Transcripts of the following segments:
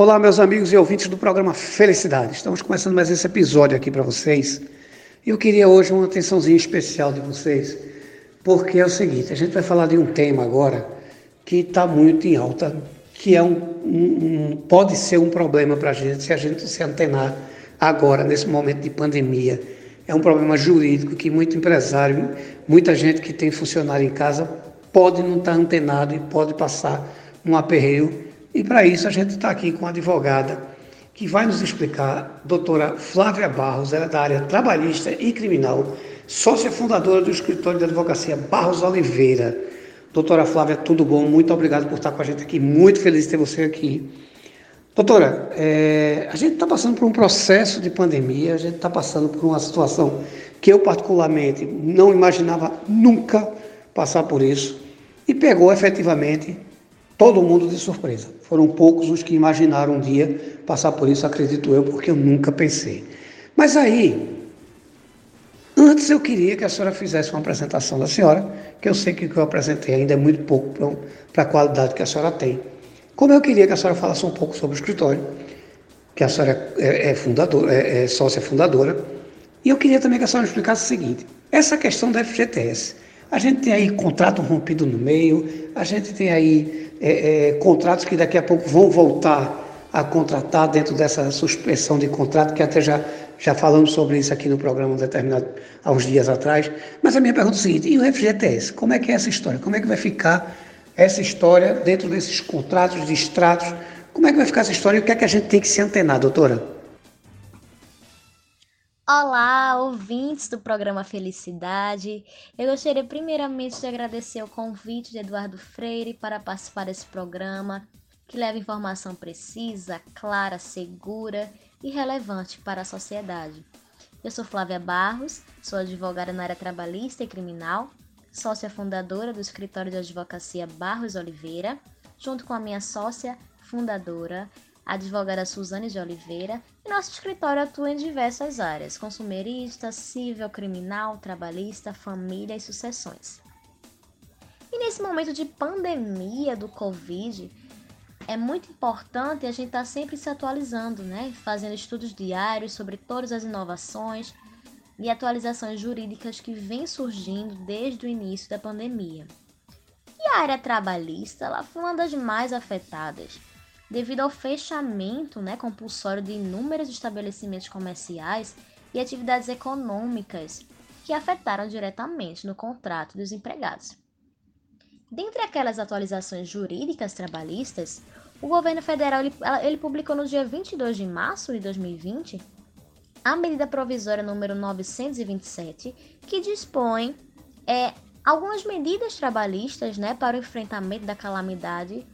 Olá, meus amigos e ouvintes do programa Felicidade. Estamos começando mais esse episódio aqui para vocês. E eu queria hoje uma atençãozinha especial de vocês, porque é o seguinte: a gente vai falar de um tema agora que está muito em alta, que é um, um, pode ser um problema para a gente se a gente se antenar agora, nesse momento de pandemia. É um problema jurídico que muito empresário, muita gente que tem funcionário em casa pode não estar tá antenado e pode passar um aperreio e para isso a gente está aqui com a advogada que vai nos explicar, doutora Flávia Barros, ela é da área trabalhista e criminal, sócia fundadora do escritório de advocacia Barros Oliveira. Doutora Flávia, tudo bom? Muito obrigado por estar com a gente aqui, muito feliz de ter você aqui. Doutora, é, a gente está passando por um processo de pandemia, a gente está passando por uma situação que eu, particularmente, não imaginava nunca passar por isso, e pegou efetivamente todo mundo de surpresa. Foram poucos os que imaginaram um dia passar por isso, acredito eu, porque eu nunca pensei. Mas aí, antes eu queria que a senhora fizesse uma apresentação da senhora, que eu sei que o que eu apresentei ainda é muito pouco para a qualidade que a senhora tem. Como eu queria que a senhora falasse um pouco sobre o escritório, que a senhora é, é fundadora, é, é sócia fundadora, e eu queria também que a senhora explicasse o seguinte: essa questão da FGTS. A gente tem aí contrato rompido no meio, a gente tem aí é, é, contratos que daqui a pouco vão voltar a contratar dentro dessa suspensão de contrato, que até já, já falamos sobre isso aqui no programa determinado há uns dias atrás. Mas a minha pergunta é a seguinte: e o FGTS? Como é que é essa história? Como é que vai ficar essa história dentro desses contratos de extratos? Como é que vai ficar essa história e o que é que a gente tem que se antenar, doutora? Olá, ouvintes do programa Felicidade. Eu gostaria primeiramente de agradecer o convite de Eduardo Freire para participar desse programa, que leva informação precisa, clara, segura e relevante para a sociedade. Eu sou Flávia Barros, sou advogada na área trabalhista e criminal, sócia fundadora do escritório de advocacia Barros Oliveira, junto com a minha sócia fundadora, a advogada Suzane de Oliveira, e nosso escritório atua em diversas áreas: consumerista, civil, criminal, trabalhista, família e sucessões. E nesse momento de pandemia do Covid, é muito importante a gente estar tá sempre se atualizando, né? Fazendo estudos diários sobre todas as inovações e atualizações jurídicas que vêm surgindo desde o início da pandemia. E a área trabalhista ela foi uma das mais afetadas devido ao fechamento né, compulsório de inúmeros estabelecimentos comerciais e atividades econômicas que afetaram diretamente no contrato dos empregados. Dentre aquelas atualizações jurídicas trabalhistas, o governo federal ele, ele publicou no dia 22 de março de 2020 a medida provisória número 927, que dispõe é, algumas medidas trabalhistas né, para o enfrentamento da calamidade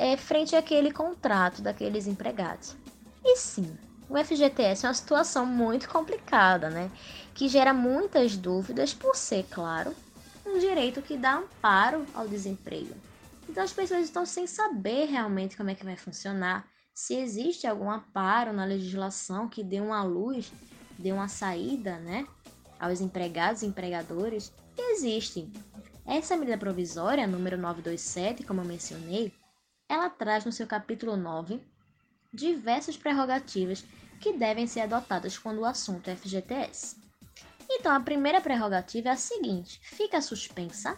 é, frente àquele contrato daqueles empregados. E sim, o FGTS é uma situação muito complicada, né? Que gera muitas dúvidas por ser, claro, um direito que dá amparo ao desemprego. Então as pessoas estão sem saber realmente como é que vai funcionar, se existe algum amparo na legislação que dê uma luz, dê uma saída, né, aos empregados e empregadores. Existe. Essa medida provisória, número 927, como eu mencionei, ela traz no seu capítulo 9 diversas prerrogativas que devem ser adotadas quando o assunto é FGTS. Então, a primeira prerrogativa é a seguinte: fica suspensa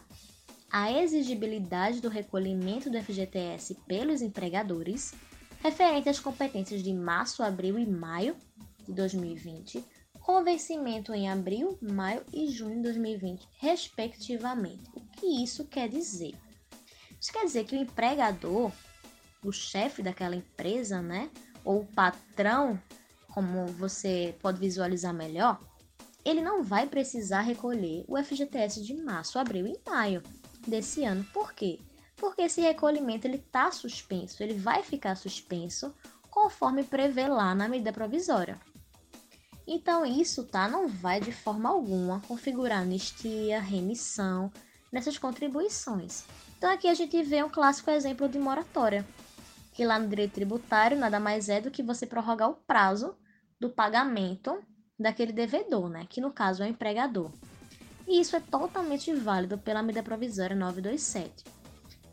a exigibilidade do recolhimento do FGTS pelos empregadores referente às competências de março, abril e maio de 2020, com vencimento em abril, maio e junho de 2020, respectivamente. O que isso quer dizer? Isso quer dizer que o empregador, o chefe daquela empresa, né? Ou o patrão, como você pode visualizar melhor, ele não vai precisar recolher o FGTS de março, abril e maio desse ano. Por quê? Porque esse recolhimento ele está suspenso, ele vai ficar suspenso conforme prevê lá na medida provisória. Então isso tá não vai de forma alguma configurar anistia, remissão nessas contribuições. Então aqui a gente vê um clássico exemplo de moratória, que lá no direito tributário nada mais é do que você prorrogar o prazo do pagamento daquele devedor, né? Que no caso é o empregador. E isso é totalmente válido pela medida provisória 927.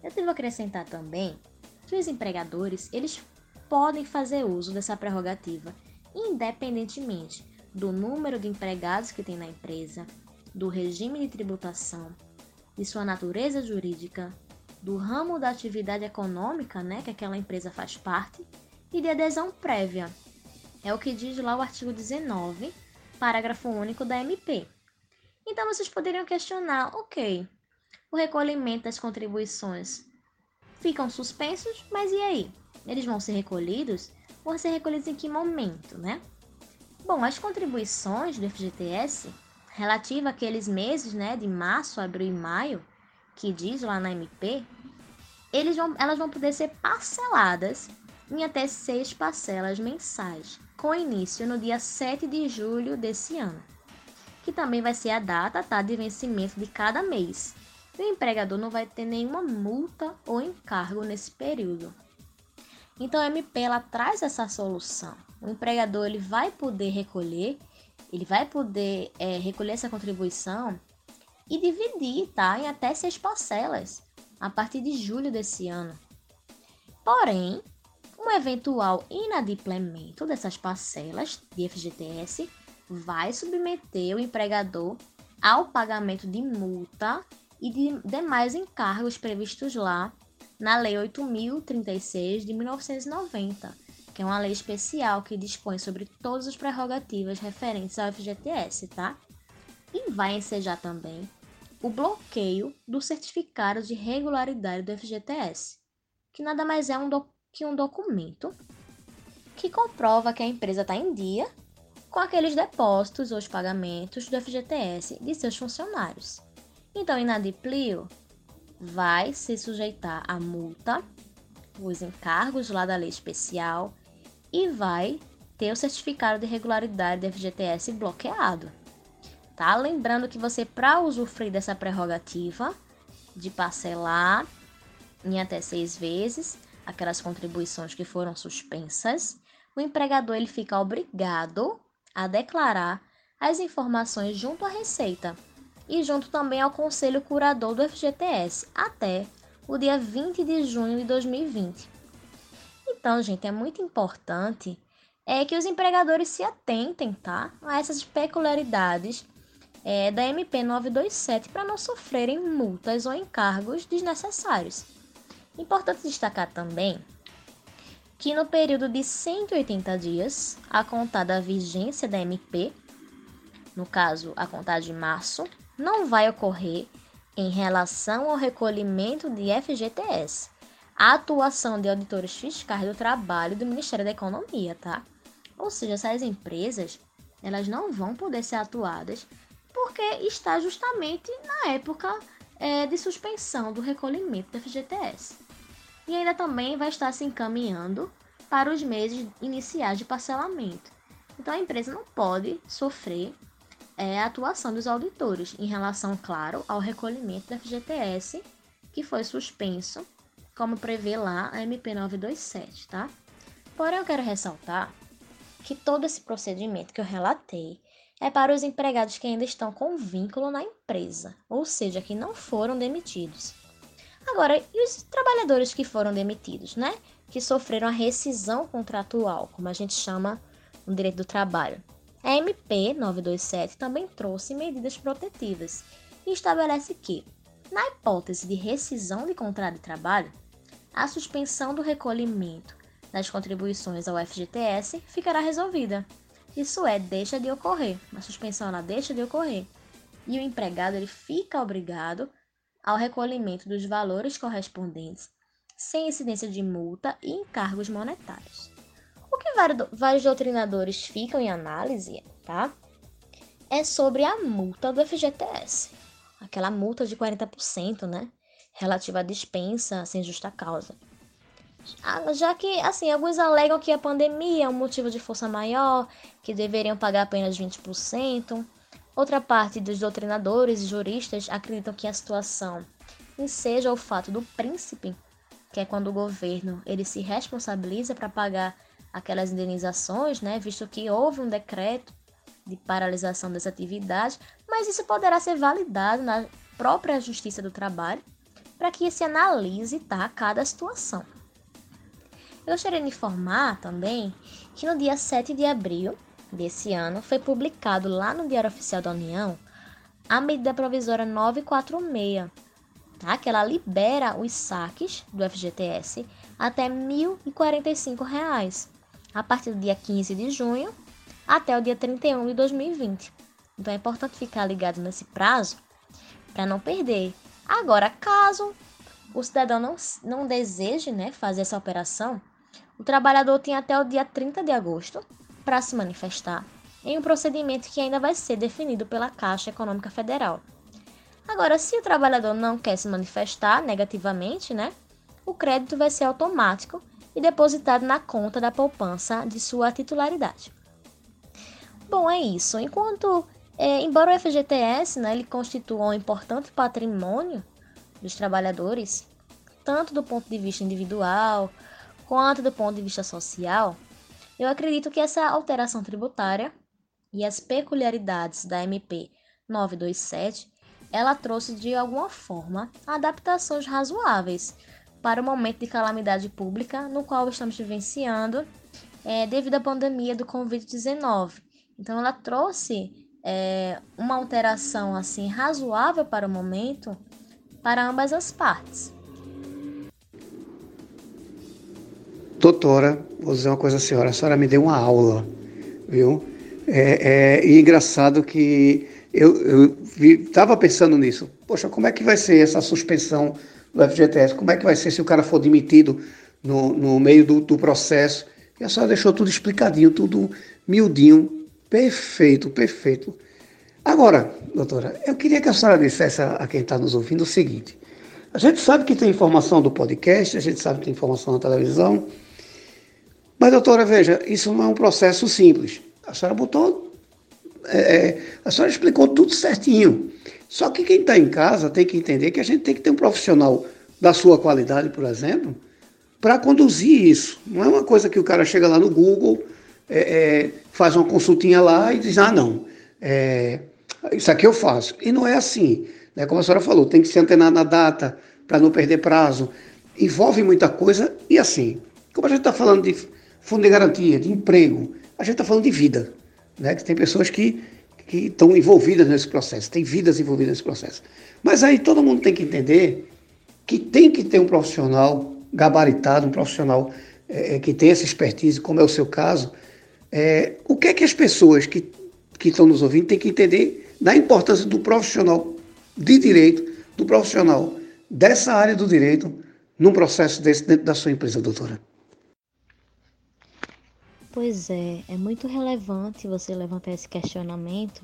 Eu devo acrescentar também que os empregadores, eles podem fazer uso dessa prerrogativa, independentemente do número de empregados que tem na empresa, do regime de tributação, de sua natureza jurídica, do ramo da atividade econômica, né, que aquela empresa faz parte, e de adesão prévia. É o que diz lá o artigo 19, parágrafo único da MP. Então vocês poderiam questionar, ok, o recolhimento das contribuições ficam suspensos, mas e aí? Eles vão ser recolhidos? Vão ser recolhidos em que momento, né? Bom, as contribuições do FGTS relativa àqueles meses, né, de março, abril e maio, que diz lá na MP, eles vão, elas vão poder ser parceladas em até seis parcelas mensais, com início no dia 7 de julho desse ano, que também vai ser a data tá, de vencimento de cada mês. o empregador não vai ter nenhuma multa ou encargo nesse período. Então a MP ela traz essa solução. O empregador ele vai poder recolher, ele vai poder é, recolher essa contribuição e dividir tá, em até seis parcelas a partir de julho desse ano. Porém, um eventual inadimplemento dessas parcelas de FGTS vai submeter o empregador ao pagamento de multa e de demais encargos previstos lá na Lei 8036 de 1990, que é uma lei especial que dispõe sobre todas as prerrogativas referentes ao FGTS, tá? E vai ensejar também o bloqueio do certificado de regularidade do FGTS, que nada mais é um que um documento que comprova que a empresa está em dia com aqueles depósitos ou os pagamentos do FGTS de seus funcionários. Então, inadimplio vai se sujeitar à multa, os encargos lá da lei especial e vai ter o certificado de regularidade do FGTS bloqueado tá? Lembrando que você, para usufruir dessa prerrogativa de parcelar em até seis vezes aquelas contribuições que foram suspensas, o empregador ele fica obrigado a declarar as informações junto à Receita e junto também ao Conselho Curador do FGTS até o dia 20 de junho de 2020. Então, gente, é muito importante é que os empregadores se atentem, tá, a essas peculiaridades é, da MP 927 para não sofrerem multas ou encargos desnecessários. Importante destacar também que no período de 180 dias, a contar da vigência da MP, no caso a contar de março, não vai ocorrer em relação ao recolhimento de FGTS, a atuação de auditores fiscais do trabalho do Ministério da Economia, tá? Ou seja, essas empresas, elas não vão poder ser atuadas porque está justamente na época é, de suspensão do recolhimento do FGTS. E ainda também vai estar se encaminhando para os meses iniciais de parcelamento. Então a empresa não pode sofrer é, a atuação dos auditores em relação, claro, ao recolhimento do FGTS que foi suspenso, como prevê lá a MP 927, tá? Porém, eu quero ressaltar que todo esse procedimento que eu relatei é para os empregados que ainda estão com vínculo na empresa, ou seja, que não foram demitidos. Agora, e os trabalhadores que foram demitidos, né? Que sofreram a rescisão contratual, como a gente chama no direito do trabalho. A MP 927 também trouxe medidas protetivas e estabelece que, na hipótese de rescisão de contrato de trabalho, a suspensão do recolhimento das contribuições ao FGTS ficará resolvida isso é, deixa de ocorrer. A suspensão ela deixa de ocorrer. E o empregado ele fica obrigado ao recolhimento dos valores correspondentes, sem incidência de multa e encargos monetários. O que vários doutrinadores ficam em análise, tá? É sobre a multa do FGTS. Aquela multa de 40%, né? Relativa à dispensa sem justa causa. Ah, já que, assim, alguns alegam que a pandemia é um motivo de força maior, que deveriam pagar apenas 20%. Outra parte dos doutrinadores e juristas acreditam que a situação seja o fato do príncipe, que é quando o governo ele se responsabiliza para pagar aquelas indenizações, né, visto que houve um decreto de paralisação das atividades, mas isso poderá ser validado na própria Justiça do Trabalho para que se analise tá, cada situação. Eu gostaria de informar também que no dia 7 de abril desse ano foi publicado lá no Diário Oficial da União a medida provisória 946, tá? que ela libera os saques do FGTS até R$ 1.045, a partir do dia 15 de junho até o dia 31 de 2020. Então é importante ficar ligado nesse prazo para não perder. Agora, caso o cidadão não, não deseje né, fazer essa operação, o trabalhador tem até o dia 30 de agosto para se manifestar em um procedimento que ainda vai ser definido pela Caixa Econômica Federal. Agora, se o trabalhador não quer se manifestar negativamente, né, o crédito vai ser automático e depositado na conta da poupança de sua titularidade. Bom, é isso. Enquanto, é, embora o FGTS né, ele constitua um importante patrimônio dos trabalhadores, tanto do ponto de vista individual quanto do ponto de vista social, eu acredito que essa alteração tributária e as peculiaridades da MP 927, ela trouxe de alguma forma adaptações razoáveis para o momento de calamidade pública no qual estamos vivenciando é, devido à pandemia do Covid-19. Então, ela trouxe é, uma alteração assim razoável para o momento para ambas as partes. Doutora, vou dizer uma coisa à senhora. A senhora me deu uma aula, viu? É, é, e engraçado que eu estava pensando nisso. Poxa, como é que vai ser essa suspensão do FGTS? Como é que vai ser se o cara for demitido no, no meio do, do processo? E a senhora deixou tudo explicadinho, tudo miudinho, perfeito, perfeito. Agora, doutora, eu queria que a senhora dissesse a, quem está nos ouvindo o seguinte: a gente sabe que tem informação do podcast, a gente sabe que tem informação na televisão, mas, doutora, veja, isso não é um processo simples. A senhora botou. É, é a senhora explicou tudo certinho. Só que quem está em casa tem que entender que a gente tem que ter um profissional da sua qualidade, por exemplo, para conduzir isso. Não é uma coisa que o cara chega lá no Google, é, é, faz uma consultinha lá e diz: ah, não, é, isso aqui eu faço. E não é assim. Né? Como a senhora falou, tem que se antenar na data para não perder prazo. Envolve muita coisa e assim, como a gente está falando de fundo de garantia, de emprego. A gente está falando de vida, né? Que tem pessoas que que estão envolvidas nesse processo, tem vidas envolvidas nesse processo. Mas aí todo mundo tem que entender que tem que ter um profissional gabaritado, um profissional é, que tem essa expertise, como é o seu caso. É, o que é que as pessoas que, que estão nos ouvindo têm que entender da importância do profissional de direito, do profissional dessa área do direito, num processo desse dentro da sua empresa, doutora? Pois é, é muito relevante você levantar esse questionamento,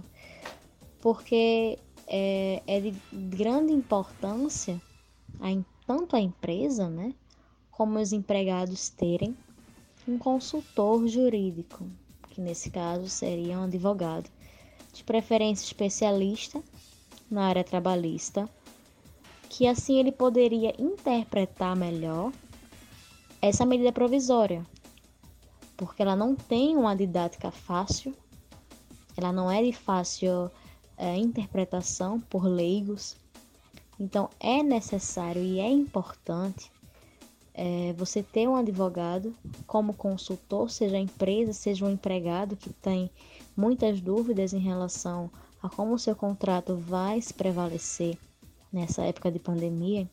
porque é, é de grande importância a, tanto a empresa, né, como os empregados terem um consultor jurídico, que nesse caso seria um advogado, de preferência especialista na área trabalhista, que assim ele poderia interpretar melhor essa medida provisória, porque ela não tem uma didática fácil, ela não é de fácil é, interpretação por leigos. Então é necessário e é importante é, você ter um advogado como consultor, seja empresa, seja um empregado que tem muitas dúvidas em relação a como o seu contrato vai se prevalecer nessa época de pandemia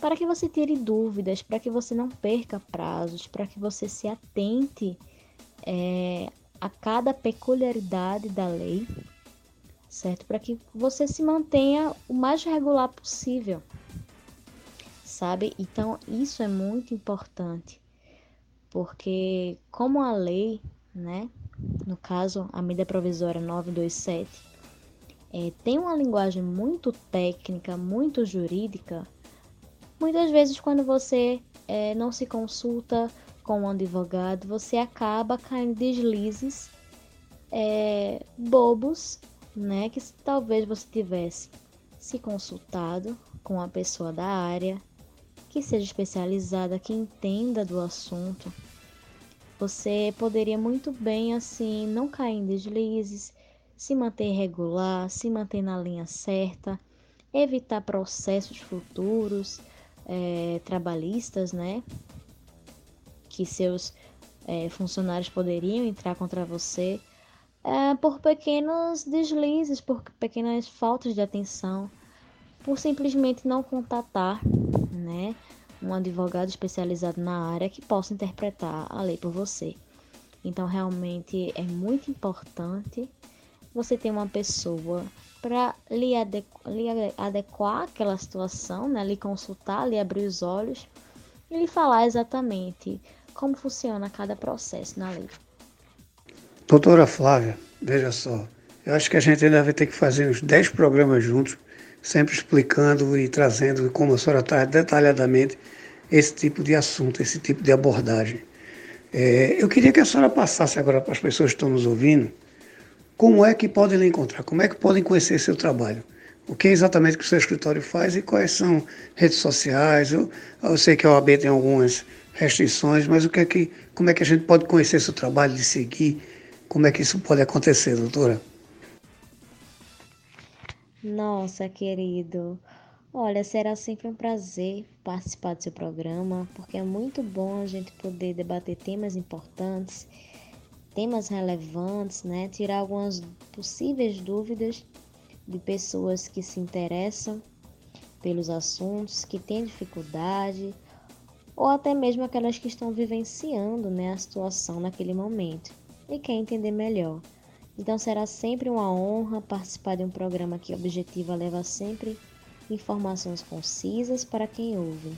para que você tire dúvidas, para que você não perca prazos, para que você se atente é, a cada peculiaridade da lei, certo? Para que você se mantenha o mais regular possível, sabe? Então, isso é muito importante, porque como a lei, né, no caso, a medida provisória 927, é, tem uma linguagem muito técnica, muito jurídica, Muitas vezes, quando você é, não se consulta com um advogado, você acaba caindo deslizes é, bobos, né? Que talvez você tivesse se consultado com uma pessoa da área, que seja especializada, que entenda do assunto. Você poderia muito bem, assim, não cair em deslizes, se manter regular, se manter na linha certa, evitar processos futuros é, trabalhistas, né? que seus é, funcionários poderiam entrar contra você é, por pequenos deslizes, por pequenas faltas de atenção, por simplesmente não contatar, um advogado especializado na área que possa interpretar a lei por você. Então, realmente é muito importante você ter uma pessoa para lhe, adequ lhe adequar aquela situação, né? lhe consultar, lhe abrir os olhos e lhe falar exatamente como funciona cada processo na lei. Doutora Flávia, veja só, eu acho que a gente ainda vai ter que fazer uns 10 programas juntos, sempre explicando e trazendo, como a senhora traz detalhadamente, esse tipo de assunto, esse tipo de abordagem. É, eu queria que a senhora passasse agora para as pessoas que estão nos ouvindo como é que podem lhe encontrar? Como é que podem conhecer seu trabalho? O que é exatamente que o seu escritório faz e quais são redes sociais? Eu, eu sei que a OAB tem algumas restrições, mas o que é que, como é que a gente pode conhecer seu trabalho, de seguir? Como é que isso pode acontecer, doutora? Nossa, querido. Olha, será sempre um prazer participar do seu programa, porque é muito bom a gente poder debater temas importantes temas relevantes, né? Tirar algumas possíveis dúvidas de pessoas que se interessam pelos assuntos, que têm dificuldade, ou até mesmo aquelas que estão vivenciando né, a situação naquele momento e querem entender melhor. Então será sempre uma honra participar de um programa que objetiva leva sempre informações concisas para quem ouve.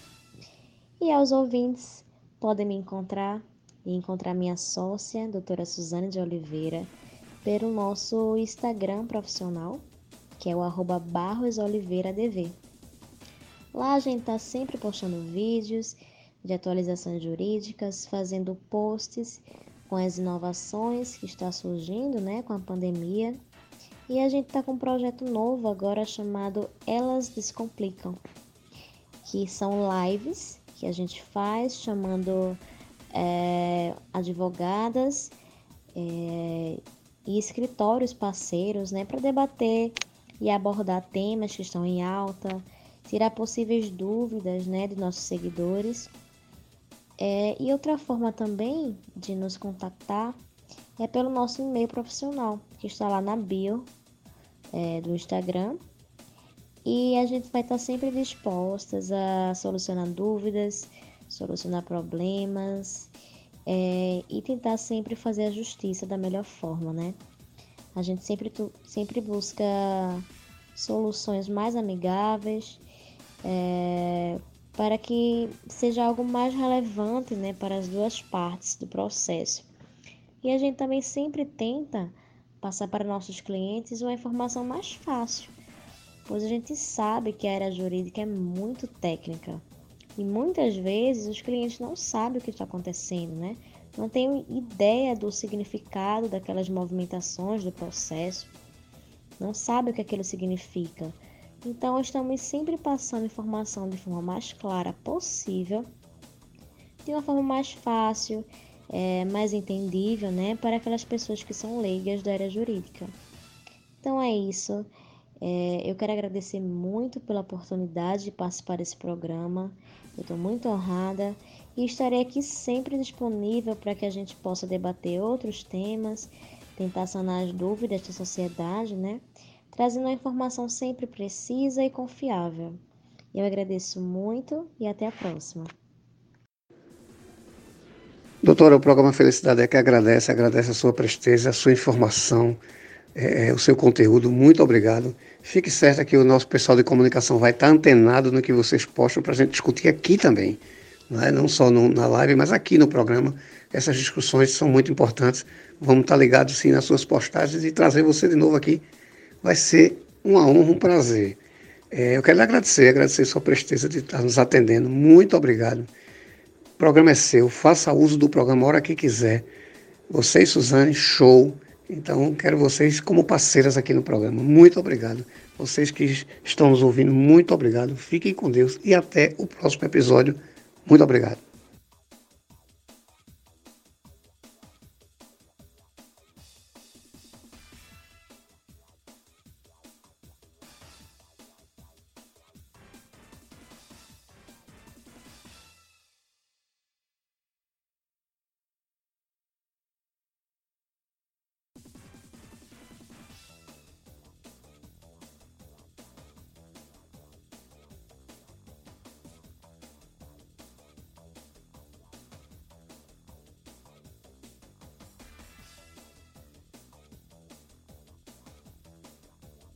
E aos ouvintes, podem me encontrar e encontrar minha sócia, doutora Suzane de Oliveira, pelo nosso Instagram profissional, que é o arroba barrosoliveira.dv. Lá a gente está sempre postando vídeos de atualizações jurídicas, fazendo posts com as inovações que está surgindo né, com a pandemia. E a gente está com um projeto novo agora chamado Elas Descomplicam, que são lives que a gente faz chamando é, advogadas é, e escritórios parceiros né, para debater e abordar temas que estão em alta, tirar possíveis dúvidas né, de nossos seguidores. É, e outra forma também de nos contactar é pelo nosso e-mail profissional, que está lá na bio é, do Instagram. E a gente vai estar sempre dispostas a solucionar dúvidas, solucionar problemas é, e tentar sempre fazer a justiça da melhor forma, né? A gente sempre, sempre busca soluções mais amigáveis é, para que seja algo mais relevante né, para as duas partes do processo. E a gente também sempre tenta passar para nossos clientes uma informação mais fácil, pois a gente sabe que a área jurídica é muito técnica. E muitas vezes os clientes não sabem o que está acontecendo, né? Não têm ideia do significado daquelas movimentações do processo, não sabem o que aquilo significa. Então, estamos sempre passando informação de forma mais clara possível, de uma forma mais fácil, é, mais entendível, né, para aquelas pessoas que são leigas da área jurídica. Então é isso. É, eu quero agradecer muito pela oportunidade de participar desse programa. Eu estou muito honrada e estarei aqui sempre disponível para que a gente possa debater outros temas, tentar sanar as dúvidas da sociedade, né? Trazendo uma informação sempre precisa e confiável. Eu agradeço muito e até a próxima. Doutora, o programa Felicidade é que agradece, agradece a sua presteza, a sua informação, é, é, o seu conteúdo. Muito obrigado. Fique certa que o nosso pessoal de comunicação vai estar antenado no que vocês postam para a gente discutir aqui também. Não, é? não só no, na live, mas aqui no programa. Essas discussões são muito importantes. Vamos estar ligados sim nas suas postagens e trazer você de novo aqui. Vai ser uma honra, um prazer. É, eu quero lhe agradecer, agradecer sua presteza de estar nos atendendo. Muito obrigado. O programa é seu. Faça uso do programa a hora que quiser. Você e Suzane, show. Então, quero vocês como parceiras aqui no programa. Muito obrigado. Vocês que estão nos ouvindo, muito obrigado. Fiquem com Deus e até o próximo episódio. Muito obrigado.